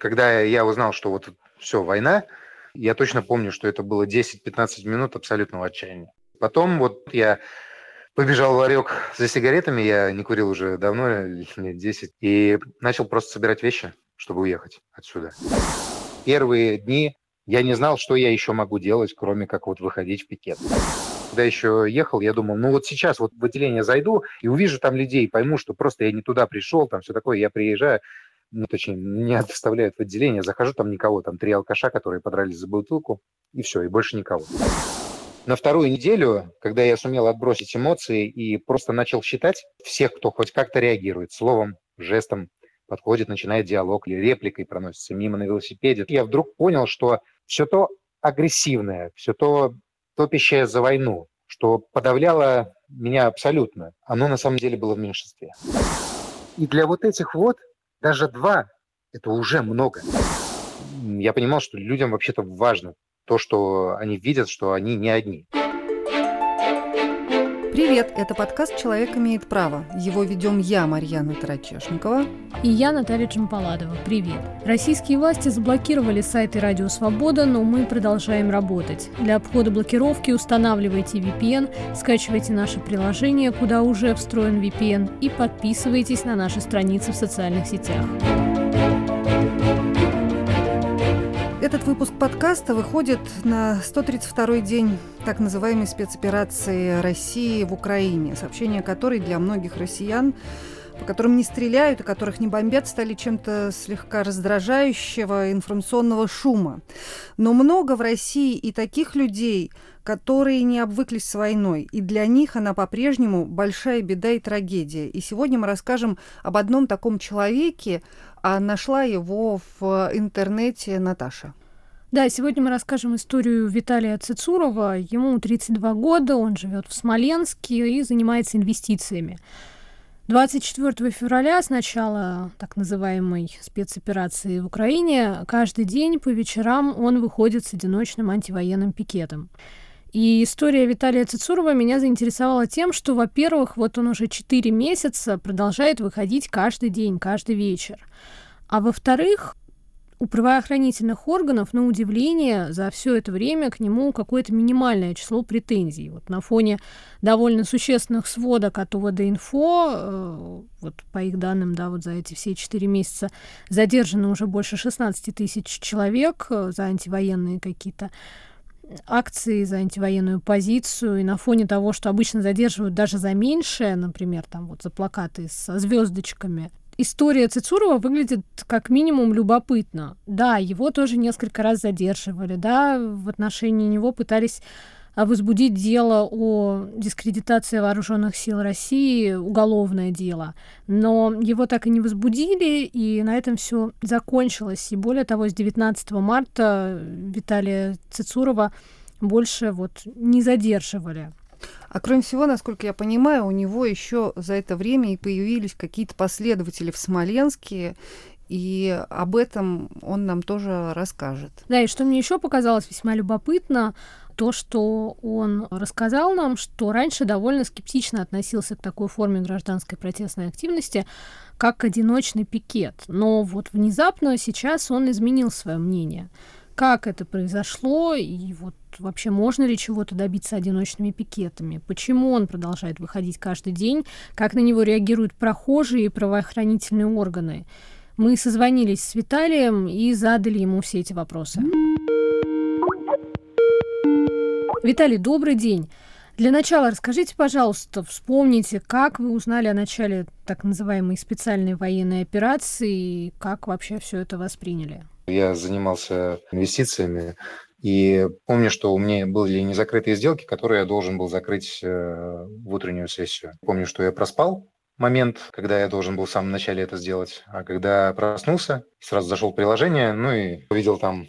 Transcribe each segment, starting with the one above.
Когда я узнал, что вот все, война, я точно помню, что это было 10-15 минут абсолютного отчаяния. Потом вот я побежал в ларек за сигаретами, я не курил уже давно, лет 10, и начал просто собирать вещи, чтобы уехать отсюда. Первые дни я не знал, что я еще могу делать, кроме как вот выходить в пикет. Когда еще ехал, я думал, ну вот сейчас вот в отделение зайду и увижу там людей, пойму, что просто я не туда пришел, там все такое, я приезжаю, ну, точнее, меня доставляют в отделение, захожу, там никого, там три алкаша, которые подрались за бутылку, и все, и больше никого. На вторую неделю, когда я сумел отбросить эмоции и просто начал считать всех, кто хоть как-то реагирует, словом, жестом, подходит, начинает диалог или репликой проносится мимо на велосипеде, я вдруг понял, что все то агрессивное, все то топящее за войну, что подавляло меня абсолютно, оно на самом деле было в меньшинстве. И для вот этих вот даже два – это уже много. Я понимал, что людям вообще-то важно то, что они видят, что они не одни. Привет, это подкаст «Человек имеет право». Его ведем я, Марьяна Тарачешникова. И я, Наталья Джампаладова. Привет. Российские власти заблокировали сайты «Радио Свобода», но мы продолжаем работать. Для обхода блокировки устанавливайте VPN, скачивайте наше приложение, куда уже встроен VPN, и подписывайтесь на наши страницы в социальных сетях. Этот выпуск подкаста выходит на 132-й день так называемой спецоперации России в Украине, сообщения которой для многих россиян по которым не стреляют и которых не бомбят, стали чем-то слегка раздражающего информационного шума. Но много в России и таких людей, которые не обвыклись с войной, и для них она по-прежнему большая беда и трагедия. И сегодня мы расскажем об одном таком человеке, а нашла его в интернете Наташа. Да, сегодня мы расскажем историю Виталия Цицурова. Ему 32 года, он живет в Смоленске и занимается инвестициями. 24 февраля, с начала так называемой спецоперации в Украине, каждый день по вечерам он выходит с одиночным антивоенным пикетом. И история Виталия Цицурова меня заинтересовала тем, что, во-первых, вот он уже 4 месяца продолжает выходить каждый день, каждый вечер. А во-вторых, у правоохранительных органов, на удивление, за все это время к нему какое-то минимальное число претензий. Вот на фоне довольно существенных сводок от УВД-инфо, э, вот по их данным, да, вот за эти все четыре месяца задержано уже больше 16 тысяч человек э, за антивоенные какие-то акции за антивоенную позицию, и на фоне того, что обычно задерживают даже за меньшее, например, там вот за плакаты со звездочками, история Цицурова выглядит как минимум любопытно. Да, его тоже несколько раз задерживали, да, в отношении него пытались а, возбудить дело о дискредитации вооруженных сил России, уголовное дело. Но его так и не возбудили, и на этом все закончилось. И более того, с 19 марта Виталия Цицурова больше вот не задерживали. А кроме всего, насколько я понимаю, у него еще за это время и появились какие-то последователи в Смоленске, и об этом он нам тоже расскажет. Да, и что мне еще показалось весьма любопытно, то, что он рассказал нам, что раньше довольно скептично относился к такой форме гражданской протестной активности, как одиночный пикет. Но вот внезапно сейчас он изменил свое мнение как это произошло, и вот вообще можно ли чего-то добиться одиночными пикетами, почему он продолжает выходить каждый день, как на него реагируют прохожие и правоохранительные органы. Мы созвонились с Виталием и задали ему все эти вопросы. Виталий, добрый день. Для начала расскажите, пожалуйста, вспомните, как вы узнали о начале так называемой специальной военной операции и как вообще все это восприняли? Я занимался инвестициями, и помню, что у меня были незакрытые сделки, которые я должен был закрыть э, в утреннюю сессию. Помню, что я проспал момент, когда я должен был в самом начале это сделать. А когда проснулся, сразу зашел в приложение, ну и увидел там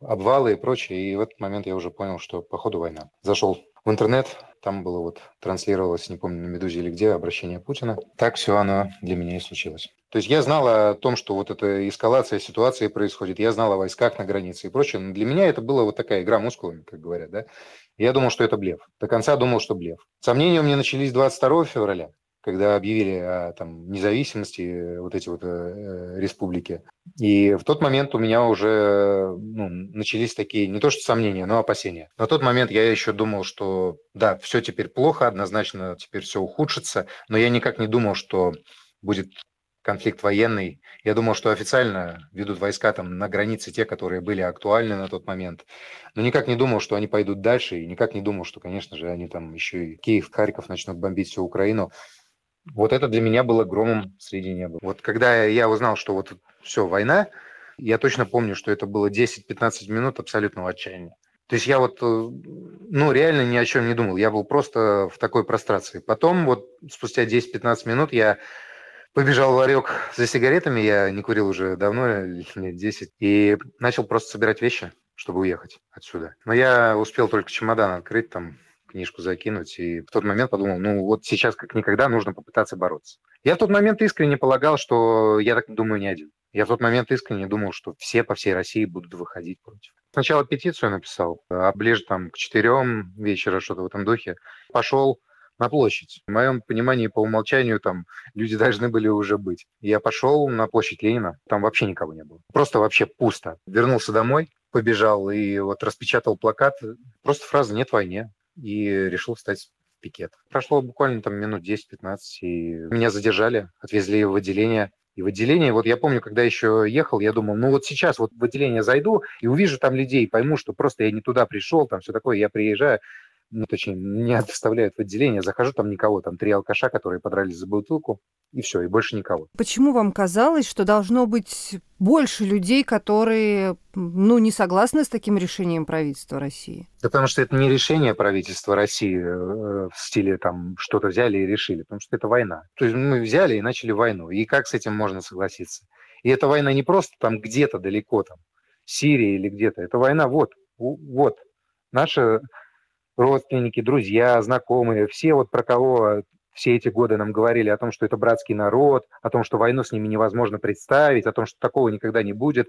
обвалы и прочее. И в этот момент я уже понял, что походу война. Зашел в интернет, там было вот, транслировалось, не помню, на «Медузе» или где, обращение Путина. Так все оно для меня и случилось. То есть я знал о том, что вот эта эскалация ситуации происходит, я знал о войсках на границе и прочее, но для меня это была вот такая игра мускулами, как говорят, да. Я думал, что это блеф. До конца думал, что блеф. Сомнения у меня начались 22 февраля. Когда объявили о там, независимости э, вот эти вот э, республики. И в тот момент у меня уже ну, начались такие, не то что сомнения, но опасения. На тот момент я еще думал, что да, все теперь плохо, однозначно теперь все ухудшится, но я никак не думал, что будет конфликт военный. Я думал, что официально ведут войска там на границе те, которые были актуальны на тот момент. Но никак не думал, что они пойдут дальше, и никак не думал, что, конечно же, они там еще и Киев, Харьков начнут бомбить всю Украину. Вот это для меня было громом среди неба. Вот когда я узнал, что вот все, война, я точно помню, что это было 10-15 минут абсолютного отчаяния. То есть я вот, э, ну, реально ни о чем не думал. Я был просто в такой прострации. Потом вот спустя 10-15 минут я побежал в ларек за сигаретами, я не курил уже давно, лет 10, и начал просто собирать вещи, чтобы уехать отсюда. Но я успел только чемодан открыть, там книжку закинуть, и в тот момент подумал, ну вот сейчас как никогда нужно попытаться бороться. Я в тот момент искренне полагал, что я так думаю не один. Я в тот момент искренне думал, что все по всей России будут выходить против. Сначала петицию написал, а ближе там к четырем вечера, что-то в этом духе. Пошел, на площадь. В моем понимании по умолчанию там люди должны были уже быть. Я пошел на площадь Ленина, там вообще никого не было. Просто вообще пусто. Вернулся домой, побежал и вот распечатал плакат. Просто фраза «нет войне» и решил встать в пикет. Прошло буквально там минут 10-15, и меня задержали, отвезли в отделение. И в отделение, вот я помню, когда еще ехал, я думал, ну вот сейчас вот в отделение зайду и увижу там людей, пойму, что просто я не туда пришел, там все такое, я приезжаю, ну, точнее, меня доставляют в отделение, захожу, там никого, там три алкаша, которые подрались за бутылку, и все, и больше никого. Почему вам казалось, что должно быть больше людей, которые, ну, не согласны с таким решением правительства России? Да потому что это не решение правительства России э, в стиле там что-то взяли и решили, потому что это война. То есть мы взяли и начали войну, и как с этим можно согласиться? И эта война не просто там где-то далеко, там, Сирия или где-то, это война вот, вот. Наша родственники, друзья, знакомые, все вот про кого все эти годы нам говорили о том, что это братский народ, о том, что войну с ними невозможно представить, о том, что такого никогда не будет.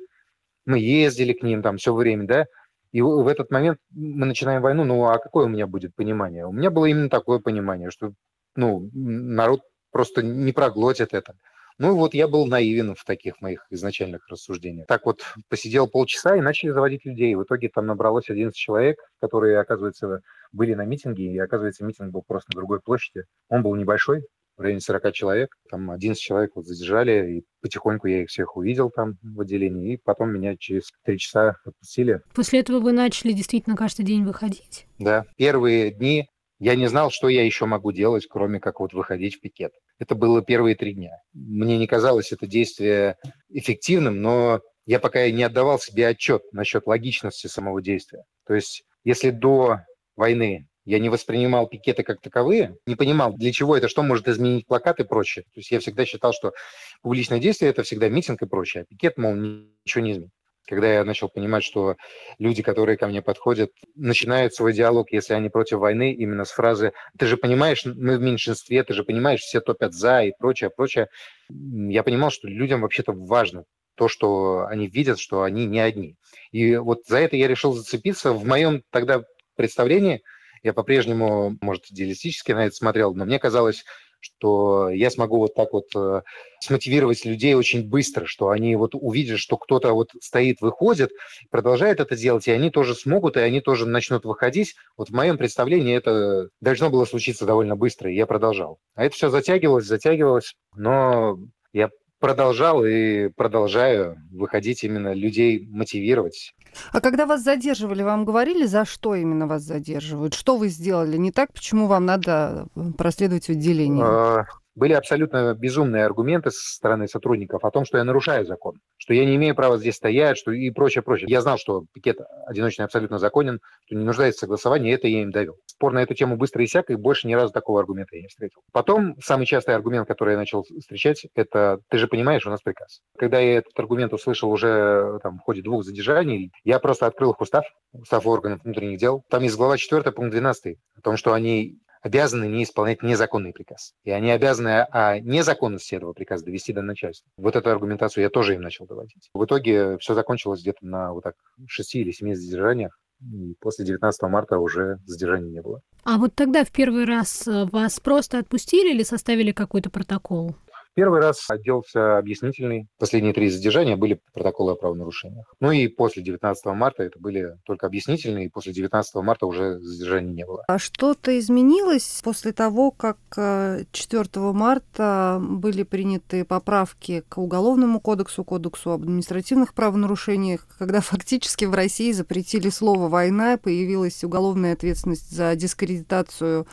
Мы ездили к ним там все время, да, и в этот момент мы начинаем войну, ну а какое у меня будет понимание? У меня было именно такое понимание, что ну, народ просто не проглотит это. Ну вот я был наивен в таких моих изначальных рассуждениях. Так вот посидел полчаса и начали заводить людей. В итоге там набралось 11 человек, которые, оказывается, были на митинге. И, оказывается, митинг был просто на другой площади. Он был небольшой, в районе 40 человек. Там 11 человек вот задержали, и потихоньку я их всех увидел там в отделении, и потом меня через три часа отпустили. После этого вы начали действительно каждый день выходить? Да. Первые дни я не знал, что я еще могу делать, кроме как вот выходить в пикет. Это было первые три дня. Мне не казалось это действие эффективным, но я пока не отдавал себе отчет насчет логичности самого действия. То есть, если до войны я не воспринимал пикеты как таковые, не понимал, для чего это, что может изменить плакат и прочее. То есть я всегда считал, что публичное действие – это всегда митинг и прочее, а пикет, мол, ничего не изменит когда я начал понимать, что люди, которые ко мне подходят, начинают свой диалог, если они против войны, именно с фразы «ты же понимаешь, мы в меньшинстве, ты же понимаешь, все топят за» и прочее, прочее, я понимал, что людям вообще-то важно то, что они видят, что они не одни. И вот за это я решил зацепиться. В моем тогда представлении, я по-прежнему, может, идеалистически на это смотрел, но мне казалось, что я смогу вот так вот э, смотивировать людей очень быстро, что они вот увидят, что кто-то вот стоит, выходит, продолжает это делать, и они тоже смогут, и они тоже начнут выходить. Вот в моем представлении это должно было случиться довольно быстро, и я продолжал. А это все затягивалось, затягивалось, но я продолжал и продолжаю выходить именно людей мотивировать. А когда вас задерживали, вам говорили, за что именно вас задерживают? Что вы сделали не так? Почему вам надо проследовать в отделение? Были абсолютно безумные аргументы со стороны сотрудников о том, что я нарушаю закон, что я не имею права здесь стоять, что и прочее, прочее. Я знал, что пикет одиночный абсолютно законен, что не нуждается в согласовании, и это я им довел. Спор на эту тему быстро иссяк, и больше ни разу такого аргумента я не встретил. Потом самый частый аргумент, который я начал встречать, это «ты же понимаешь, у нас приказ». Когда я этот аргумент услышал уже там, в ходе двух задержаний, я просто открыл их устав, устав органов внутренних дел. Там есть глава 4, пункт 12, о том, что они обязаны не исполнять незаконный приказ. И они обязаны о незаконности этого приказа довести до начальства. Вот эту аргументацию я тоже им начал доводить. В итоге все закончилось где-то на вот так 6 или 7 задержаниях. И после 19 марта уже задержания не было. А вот тогда в первый раз э, вас просто отпустили или составили какой-то протокол? Первый раз отделался объяснительный. Последние три задержания были протоколы о правонарушениях. Ну и после 19 марта это были только объяснительные, и после 19 марта уже задержаний не было. А что-то изменилось после того, как 4 э, марта были приняты поправки к Уголовному кодексу, Кодексу об административных правонарушениях, когда фактически в России запретили слово «война», появилась уголовная ответственность за дискредитацию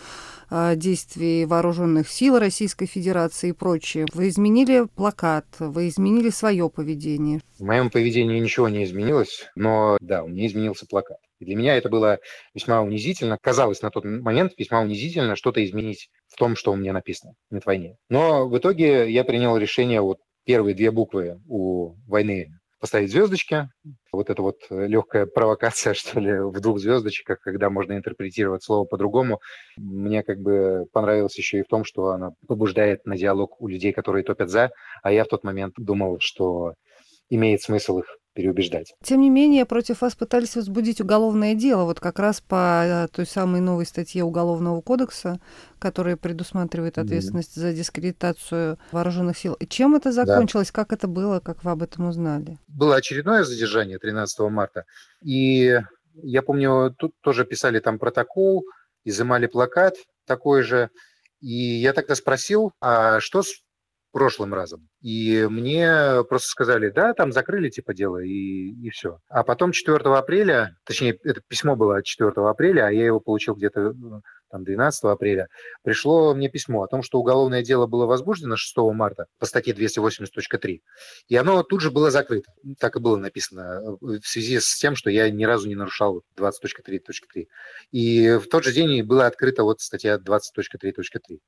действий вооруженных сил Российской Федерации и прочее. Вы изменили плакат, вы изменили свое поведение. В моем поведении ничего не изменилось, но да, у меня изменился плакат. И для меня это было весьма унизительно. Казалось на тот момент весьма унизительно что-то изменить в том, что у меня написано «Нет войне». Но в итоге я принял решение вот первые две буквы у войны поставить звездочки. Вот это вот э, легкая провокация, что ли, в двух звездочках, когда можно интерпретировать слово по-другому. Мне как бы понравилось еще и в том, что она побуждает на диалог у людей, которые топят за, а я в тот момент думал, что имеет смысл их переубеждать. Тем не менее, против вас пытались возбудить уголовное дело, вот как раз по э, той самой новой статье Уголовного кодекса, которая предусматривает ответственность за дискредитацию вооруженных сил. И чем это закончилось, да. как это было, как вы об этом узнали? Было очередное задержание 13 марта, и я помню, тут тоже писали там протокол, изымали плакат такой же, и я тогда спросил, а что с прошлым разом. И мне просто сказали, да, там закрыли типа дело, и, и все. А потом 4 апреля, точнее, это письмо было 4 апреля, а я его получил где-то там, 12 апреля, пришло мне письмо о том, что уголовное дело было возбуждено 6 марта по статье 280.3, и оно тут же было закрыто. Так и было написано в связи с тем, что я ни разу не нарушал 20.3.3. И в тот же день была открыта вот статья 20.3.3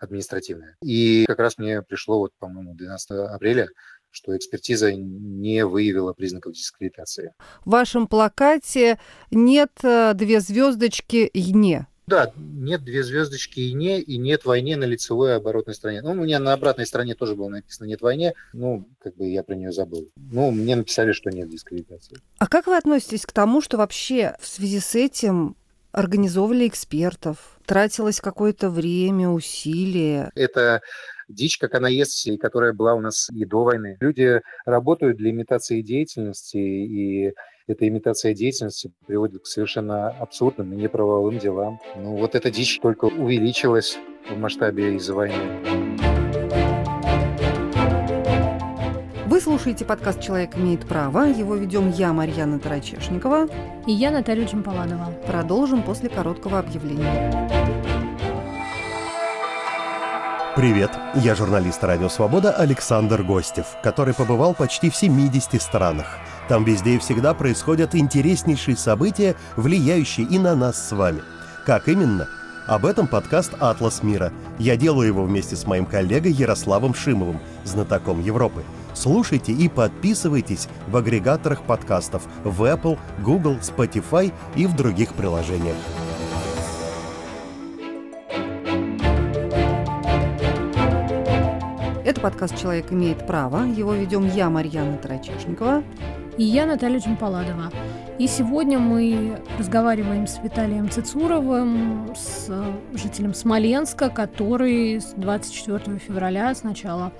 административная. И как раз мне пришло, вот, по-моему, 12 апреля, что экспертиза не выявила признаков дискредитации. В вашем плакате нет э, две звездочки и не. Да, нет две звездочки и не, и нет войне на лицевой оборотной стороне. Ну, у меня на обратной стороне тоже было написано нет войне, ну, как бы я про нее забыл. Ну, мне написали, что нет дискредитации. А как вы относитесь к тому, что вообще в связи с этим организовывали экспертов, тратилось какое-то время, усилия. Это дичь, как она есть, и которая была у нас и до войны. Люди работают для имитации деятельности, и эта имитация деятельности приводит к совершенно абсурдным и неправовым делам. Ну, вот эта дичь только увеличилась в масштабе из-за войны. Слушаете подкаст «Человек имеет право». Его ведем я, Марьяна Тарачешникова. И я, Наталья Джампаладова. Продолжим после короткого объявления. Привет, я журналист «Радио Свобода» Александр Гостев, который побывал почти в 70 странах. Там везде и всегда происходят интереснейшие события, влияющие и на нас с вами. Как именно? Об этом подкаст «Атлас мира». Я делаю его вместе с моим коллегой Ярославом Шимовым, знатоком Европы – Слушайте и подписывайтесь в агрегаторах подкастов в Apple, Google, Spotify и в других приложениях. Это подкаст «Человек имеет право». Его ведем я, Марьяна Тарачешникова. И я, Наталья Джампаладова. И сегодня мы разговариваем с Виталием Цицуровым, с жителем Смоленска, который с 24 февраля сначала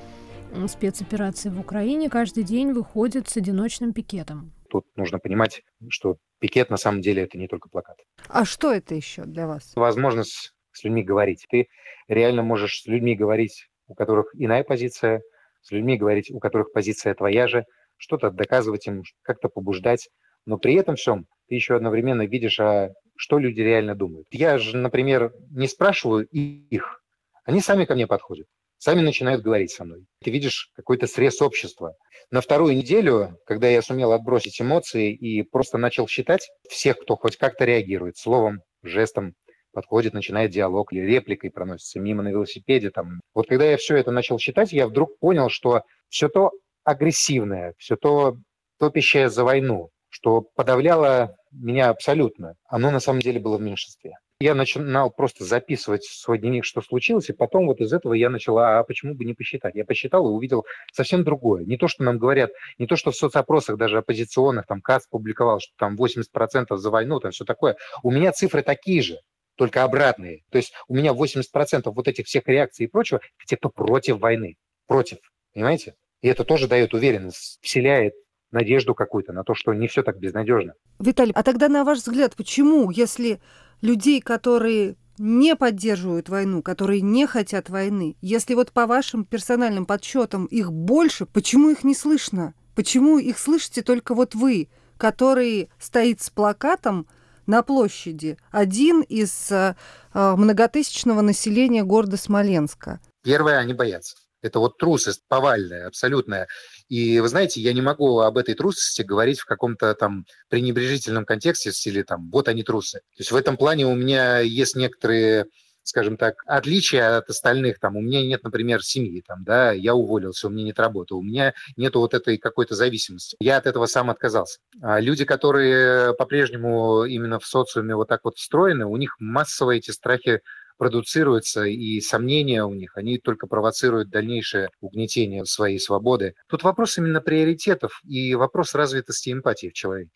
спецоперации в Украине каждый день выходит с одиночным пикетом. Тут нужно понимать, что пикет на самом деле это не только плакат. А что это еще для вас? Возможность с людьми говорить. Ты реально можешь с людьми говорить, у которых иная позиция, с людьми говорить, у которых позиция твоя же, что-то доказывать им, как-то побуждать. Но при этом всем ты еще одновременно видишь, а что люди реально думают. Я же, например, не спрашиваю их, они сами ко мне подходят сами начинают говорить со мной. Ты видишь какой-то срез общества. На вторую неделю, когда я сумел отбросить эмоции и просто начал считать всех, кто хоть как-то реагирует, словом, жестом, подходит, начинает диалог или репликой проносится мимо на велосипеде. Там. Вот когда я все это начал считать, я вдруг понял, что все то агрессивное, все то топящее за войну, что подавляло меня абсолютно, оно на самом деле было в меньшинстве. Я начинал просто записывать в свой дневник, что случилось, и потом вот из этого я начал, а почему бы не посчитать? Я посчитал и увидел совсем другое. Не то, что нам говорят, не то, что в соцопросах даже оппозиционных, там КАС публиковал, что там 80% за войну, там все такое. У меня цифры такие же, только обратные. То есть у меня 80% вот этих всех реакций и прочего, те, кто против войны. Против. Понимаете? И это тоже дает уверенность, вселяет надежду какую-то на то, что не все так безнадежно. Виталий, а тогда, на ваш взгляд, почему, если людей, которые не поддерживают войну, которые не хотят войны, если вот по вашим персональным подсчетам их больше, почему их не слышно? Почему их слышите только вот вы, который стоит с плакатом на площади, один из э, многотысячного населения города Смоленска? Первое, они боятся. Это вот трусость повальная, абсолютная. И вы знаете, я не могу об этой трусости говорить в каком-то там пренебрежительном контексте в стиле там «вот они трусы». То есть в этом плане у меня есть некоторые скажем так, отличия от остальных, там, у меня нет, например, семьи, там, да, я уволился, у меня нет работы, у меня нет вот этой какой-то зависимости. Я от этого сам отказался. А люди, которые по-прежнему именно в социуме вот так вот встроены, у них массово эти страхи продуцируются, и сомнения у них, они только провоцируют дальнейшее угнетение своей свободы. Тут вопрос именно приоритетов и вопрос развитости эмпатии в человеке.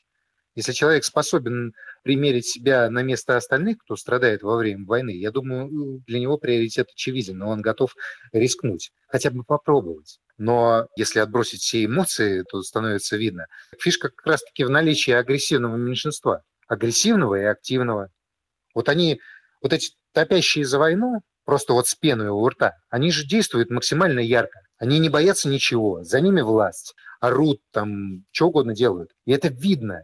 Если человек способен примерить себя на место остальных, кто страдает во время войны, я думаю, для него приоритет очевиден, но он готов рискнуть, хотя бы попробовать. Но если отбросить все эмоции, то становится видно. Фишка как раз-таки в наличии агрессивного меньшинства. Агрессивного и активного. Вот они, вот эти топящие за войну, просто вот с пеной у рта, они же действуют максимально ярко. Они не боятся ничего, за ними власть, орут, там, что угодно делают. И это видно,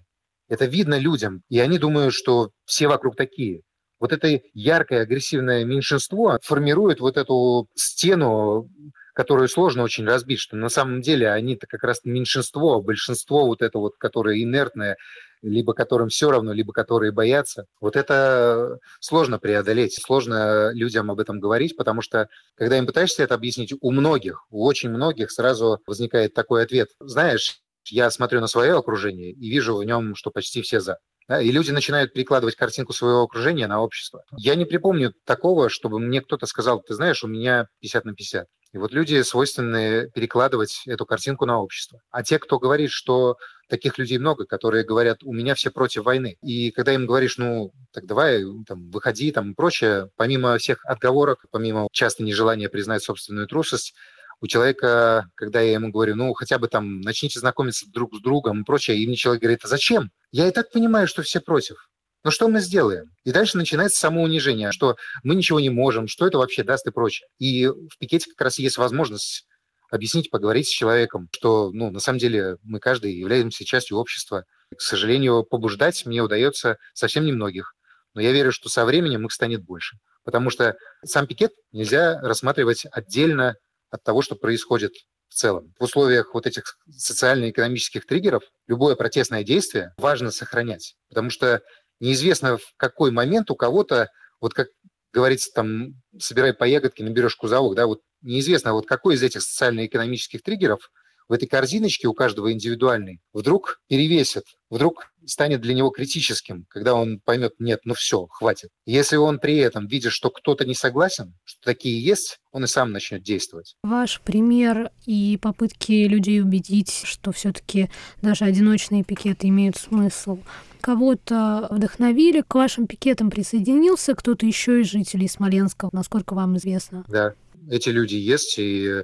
это видно людям. И они думают, что все вокруг такие. Вот это яркое, агрессивное меньшинство формирует вот эту стену, которую сложно очень разбить, что на самом деле они-то как раз меньшинство, а большинство вот это вот, которое инертное, либо которым все равно, либо которые боятся. Вот это сложно преодолеть, сложно людям об этом говорить, потому что, когда им пытаешься это объяснить, у многих, у очень многих сразу возникает такой ответ. Знаешь, я смотрю на свое окружение и вижу в нем, что почти все за. Да, и люди начинают перекладывать картинку своего окружения на общество. Я не припомню такого, чтобы мне кто-то сказал, ты знаешь, у меня 50 на 50. И вот люди свойственны перекладывать эту картинку на общество. А те, кто говорит, что таких людей много, которые говорят, у меня все против войны. И когда им говоришь, ну, так давай, там, выходи, там, и прочее, помимо всех отговорок, помимо часто нежелания признать собственную трусость, у человека, когда я ему говорю, ну, хотя бы там начните знакомиться друг с другом и прочее, и мне человек говорит, а зачем? Я и так понимаю, что все против. Но что мы сделаем? И дальше начинается самоунижение, что мы ничего не можем, что это вообще даст и прочее. И в пикете как раз есть возможность объяснить, поговорить с человеком, что, ну, на самом деле мы каждый являемся частью общества. К сожалению, побуждать мне удается совсем немногих. Но я верю, что со временем их станет больше. Потому что сам пикет нельзя рассматривать отдельно от того, что происходит в целом. В условиях вот этих социально-экономических триггеров любое протестное действие важно сохранять, потому что неизвестно в какой момент у кого-то, вот как говорится, там, собирай по ягодке, наберешь кузовок, да, вот неизвестно, вот какой из этих социально-экономических триггеров в этой корзиночке у каждого индивидуальный вдруг перевесит, вдруг станет для него критическим, когда он поймет, нет, ну все, хватит. Если он при этом видит, что кто-то не согласен, что такие есть, он и сам начнет действовать. Ваш пример и попытки людей убедить, что все-таки даже одиночные пикеты имеют смысл, кого-то вдохновили, к вашим пикетам присоединился кто-то еще из жителей Смоленска, насколько вам известно? Да, эти люди есть, и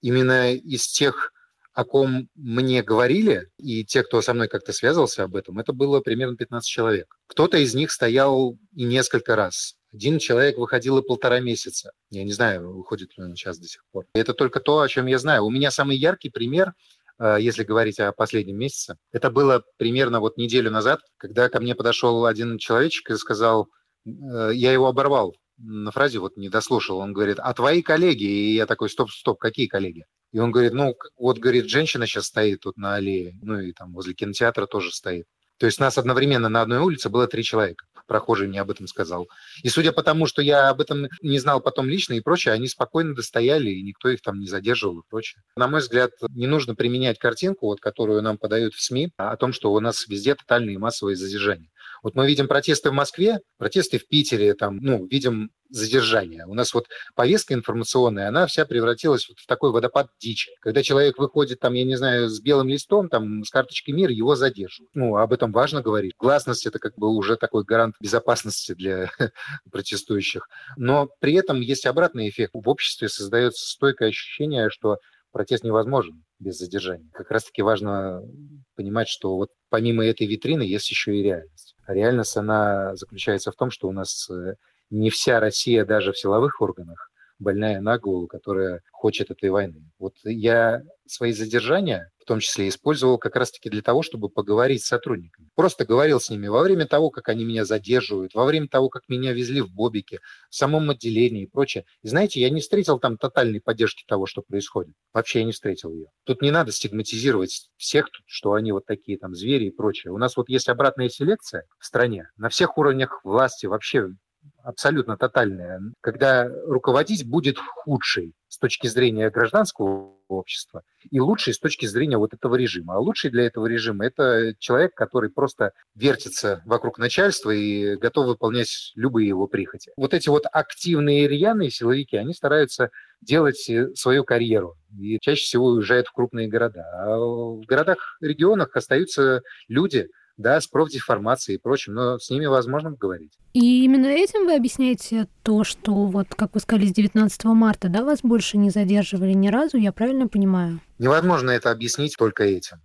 именно из тех о ком мне говорили, и те, кто со мной как-то связывался об этом, это было примерно 15 человек. Кто-то из них стоял и несколько раз. Один человек выходил и полтора месяца. Я не знаю, выходит ли он сейчас до сих пор. Это только то, о чем я знаю. У меня самый яркий пример, э, если говорить о последнем месяце, это было примерно вот неделю назад, когда ко мне подошел один человечек и сказал, э, я его оборвал на фразе, вот не дослушал, он говорит, а твои коллеги? И я такой, стоп, стоп, какие коллеги? И он говорит, ну, вот, говорит, женщина сейчас стоит тут на аллее, ну и там возле кинотеатра тоже стоит. То есть нас одновременно на одной улице было три человека. прохожий мне об этом сказал. И судя по тому, что я об этом не знал потом лично и прочее, они спокойно достояли, и никто их там не задерживал и прочее. На мой взгляд, не нужно применять картинку, вот, которую нам подают в СМИ, о том, что у нас везде тотальные массовые задержания. Вот мы видим протесты в Москве, протесты в Питере, там, ну, видим задержания. У нас вот повестка информационная, она вся превратилась вот в такой водопад дичи. Когда человек выходит, там, я не знаю, с белым листом, там, с карточкой мира, его задерживают. Ну, об этом важно говорить. Гласность – это как бы уже такой гарант безопасности для протестующих. Но при этом есть обратный эффект. В обществе создается стойкое ощущение, что протест невозможен без задержания. Как раз-таки важно понимать, что вот помимо этой витрины есть еще и реальность. Реальность, она заключается в том, что у нас э, не вся Россия даже в силовых органах больная на голову, которая хочет этой войны. Вот я свои задержания, в том числе, использовал как раз-таки для того, чтобы поговорить с сотрудниками. Просто говорил с ними во время того, как они меня задерживают, во время того, как меня везли в Бобике, в самом отделении и прочее. И знаете, я не встретил там тотальной поддержки того, что происходит. Вообще я не встретил ее. Тут не надо стигматизировать всех, что они вот такие там звери и прочее. У нас вот есть обратная селекция в стране на всех уровнях власти, вообще абсолютно тотальная, когда руководить будет худший с точки зрения гражданского общества и лучший с точки зрения вот этого режима. А лучший для этого режима – это человек, который просто вертится вокруг начальства и готов выполнять любые его прихоти. Вот эти вот активные рьяные силовики, они стараются делать свою карьеру и чаще всего уезжают в крупные города. А в городах-регионах остаются люди – да, с профдеформацией и прочим, но с ними возможно говорить. И именно этим вы объясняете то, что, вот, как вы сказали, с 19 марта, да, вас больше не задерживали ни разу, я правильно понимаю? Невозможно это объяснить только этим.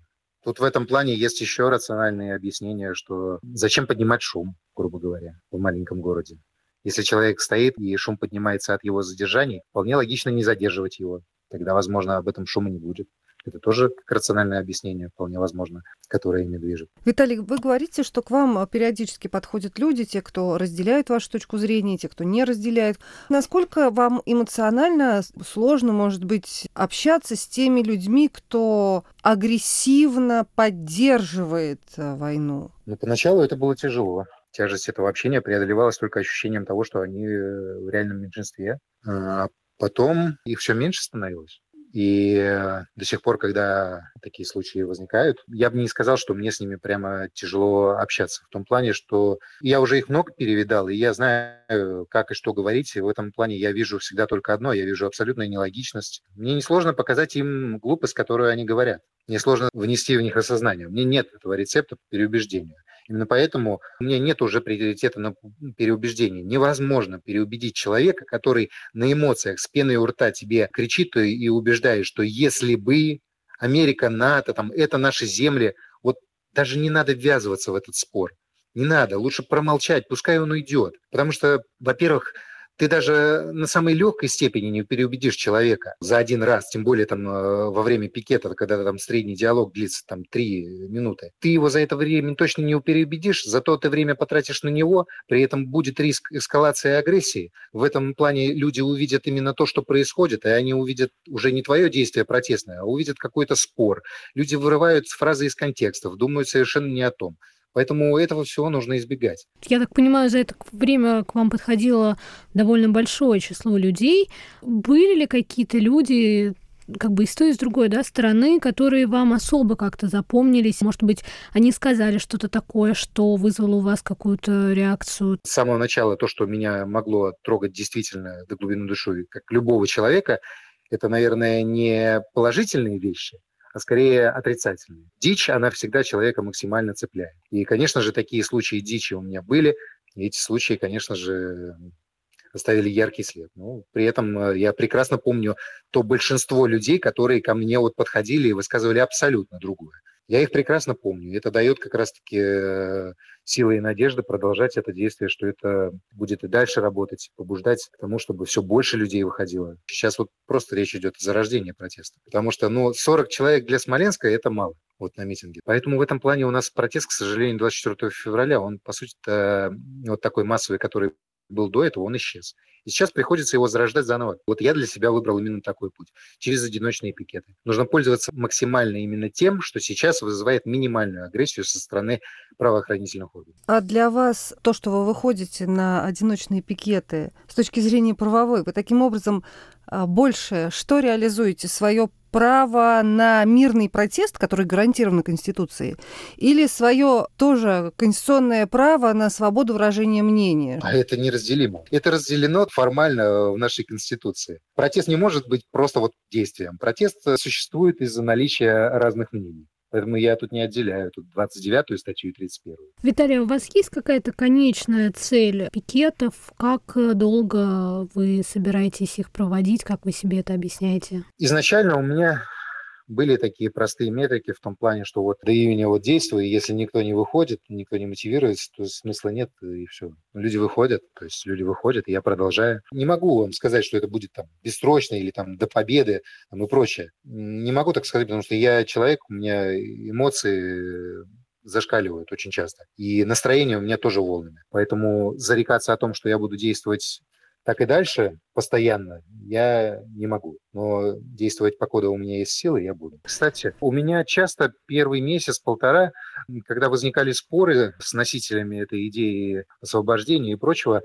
Тут в этом плане есть еще рациональные объяснения, что зачем поднимать шум, грубо говоря, в маленьком городе. Если человек стоит и шум поднимается от его задержаний, вполне логично не задерживать его. Тогда, возможно, об этом шума не будет. Это тоже рациональное объяснение, вполне возможно, которое ими движет. Виталий, вы говорите, что к вам периодически подходят люди, те, кто разделяет вашу точку зрения, те, кто не разделяет. Насколько вам эмоционально сложно, может быть, общаться с теми людьми, кто агрессивно поддерживает э, войну? Ну, поначалу это было тяжело тяжесть этого общения преодолевалась только ощущением того, что они э, в реальном меньшинстве. А потом их все меньше становилось. И э, до сих пор, когда такие случаи возникают, я бы не сказал, что мне с ними прямо тяжело общаться. В том плане, что я уже их много перевидал, и я знаю, как и что говорить. И в этом плане я вижу всегда только одно. Я вижу абсолютную нелогичность. Мне несложно показать им глупость, которую они говорят. Мне сложно внести в них осознание. Меня нет этого рецепта по переубеждению. Именно поэтому у меня нет уже приоритета на переубеждение. Невозможно переубедить человека, который на эмоциях с пеной у рта тебе кричит и убеждает, что если бы Америка, НАТО, там, это наши земли, вот даже не надо ввязываться в этот спор. Не надо, лучше промолчать, пускай он уйдет. Потому что, во-первых, ты даже на самой легкой степени не переубедишь человека за один раз, тем более там э, во время пикета, когда там средний диалог длится там три минуты. Ты его за это время точно не переубедишь, зато ты время потратишь на него, при этом будет риск эскалации агрессии. В этом плане люди увидят именно то, что происходит, и они увидят уже не твое действие протестное, а увидят какой-то спор. Люди вырывают фразы из контекстов, думают совершенно не о том. Поэтому этого всего нужно избегать. Я так понимаю, за это время к вам подходило довольно большое число людей. Были ли какие-то люди, как бы и с той, и с другой да, стороны, которые вам особо как-то запомнились? Может быть, они сказали что-то такое, что вызвало у вас какую-то реакцию? С самого начала то, что меня могло трогать действительно до глубины души, как любого человека, это, наверное, не положительные вещи, а скорее отрицательные. Дичь, она всегда человека максимально цепляет. И, конечно же, такие случаи дичи у меня были. И эти случаи, конечно же, оставили яркий след. Ну, при этом э, я прекрасно помню то большинство людей, которые ко мне вот подходили и высказывали абсолютно другое. Я их прекрасно помню. Это дает как раз-таки э, силы и надежды продолжать это действие, что это будет и дальше работать, побуждать к тому, чтобы все больше людей выходило. Сейчас вот просто речь идет о зарождении протеста. Потому что, ну, 40 человек для Смоленска – это мало вот на митинге. Поэтому в этом плане у нас протест, к сожалению, 24 февраля, он, по сути вот такой массовый, который был до этого, он исчез. И сейчас приходится его зарождать заново. Вот я для себя выбрал именно такой путь, через одиночные пикеты. Нужно пользоваться максимально именно тем, что сейчас вызывает минимальную агрессию со стороны правоохранительных органов. А для вас то, что вы выходите на одиночные пикеты, с точки зрения правовой, вы таким образом а, больше что реализуете? Свое право на мирный протест, который гарантирован Конституцией, или свое тоже конституционное право на свободу выражения мнения? А это неразделимо. Это разделено формально в нашей Конституции. Протест не может быть просто вот действием. Протест существует из-за наличия разных мнений. Поэтому я тут не отделяю тут 29-ю статью и 31-ю. Виталий, а у вас есть какая-то конечная цель пикетов? Как долго вы собираетесь их проводить? Как вы себе это объясняете? Изначально у меня были такие простые метрики в том плане, что вот до июня вот действуй, если никто не выходит, никто не мотивируется, то смысла нет, и все. Люди выходят, то есть люди выходят, и я продолжаю. Не могу вам сказать, что это будет там бессрочно или там до победы там, и прочее. Не могу так сказать, потому что я человек, у меня эмоции зашкаливают очень часто. И настроение у меня тоже волнами. Поэтому зарекаться о том, что я буду действовать так и дальше постоянно я не могу. Но действовать покуда у меня есть силы, я буду. Кстати, у меня часто первый месяц-полтора, когда возникали споры с носителями этой идеи освобождения и прочего,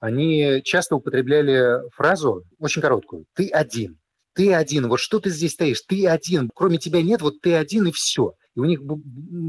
они часто употребляли фразу очень короткую. «Ты один». Ты один, вот что ты здесь стоишь, ты один, кроме тебя нет, вот ты один и все. И у них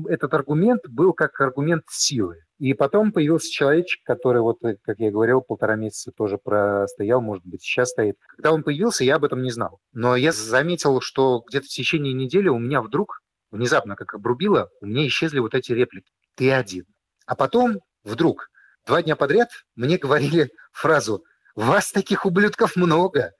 этот аргумент был как аргумент силы. И потом появился человечек, который, вот, э, как я говорил, полтора месяца тоже простоял, может быть, сейчас стоит. Когда он появился, я об этом не знал. Но я заметил, что где-то в течение недели у меня вдруг, внезапно, как обрубило, у меня исчезли вот эти реплики. Ты один. А потом, вдруг, два дня подряд мне говорили фразу «Вас таких ублюдков много!»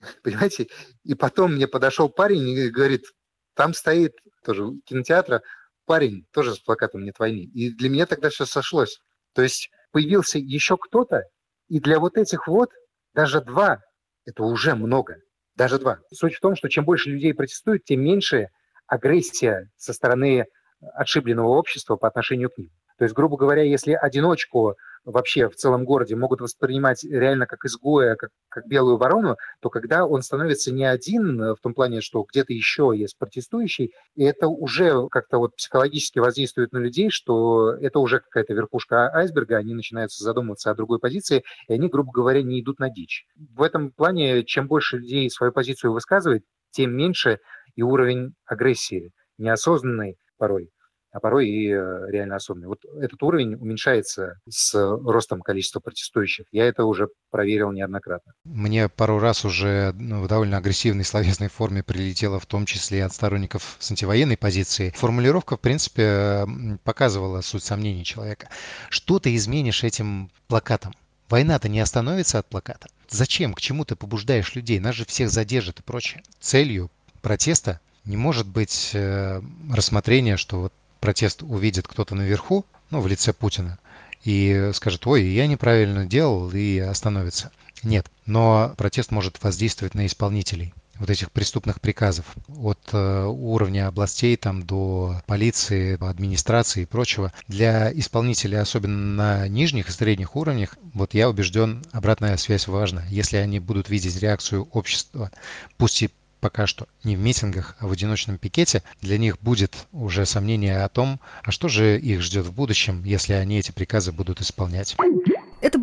Понимаете? И потом мне подошел парень и говорит, там стоит тоже кинотеатра парень тоже с плакатом «Нет войны». И для меня тогда все сошлось. То есть появился еще кто-то, и для вот этих вот даже два – это уже много. Даже два. Суть в том, что чем больше людей протестуют, тем меньше агрессия со стороны отшибленного общества по отношению к ним. То есть, грубо говоря, если одиночку вообще в целом городе могут воспринимать реально как изгоя, как, как белую ворону, то когда он становится не один, э, в том плане, что где-то еще есть протестующий, и это уже как-то вот психологически воздействует на людей, что это уже какая-то верхушка айсберга, они начинают задумываться о другой позиции, и они, грубо говоря, не идут на дичь. В этом плане, чем больше людей свою позицию высказывает, тем меньше и уровень агрессии, неосознанной порой, а порой и э, реально особенный. Вот этот уровень уменьшается с ростом количества протестующих. Я это уже проверил неоднократно. Мне пару раз уже ну, в довольно агрессивной словесной форме прилетело, в том числе от сторонников с антивоенной позиции. Формулировка, в принципе, показывала суть сомнений человека. Что ты изменишь этим плакатом? Война-то не остановится от плаката. Зачем? К чему ты побуждаешь людей? Нас же всех задержат и прочее. Целью протеста не может быть э, рассмотрение, что вот протест увидит кто-то наверху, ну, в лице Путина, и скажет, ой, я неправильно делал, и остановится. Нет, но протест может воздействовать на исполнителей вот этих преступных приказов от э, уровня областей там до полиции, администрации и прочего. Для исполнителей, особенно на нижних и средних уровнях, вот я убежден, обратная связь важна. Если они будут видеть реакцию общества, пусть и пока что не в митингах, а в одиночном пикете, для них будет уже сомнение о том, а что же их ждет в будущем, если они эти приказы будут исполнять.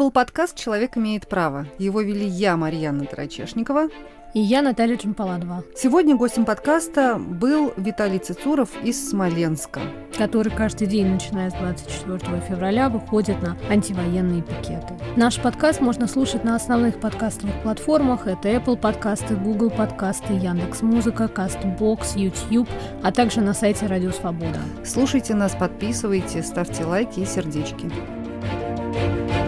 Был подкаст «Человек имеет право». Его вели я, Марьяна Тарачешникова. И я Наталья Чемпаладова. Сегодня гостем подкаста был Виталий Цицуров из Смоленска. Который каждый день, начиная с 24 февраля, выходит на антивоенные пикеты. Наш подкаст можно слушать на основных подкастовых платформах. Это Apple подкасты, Google подкасты, Яндекс Музыка, Castbox, YouTube, а также на сайте Радио Свобода. Слушайте нас, подписывайтесь, ставьте лайки и сердечки. thank you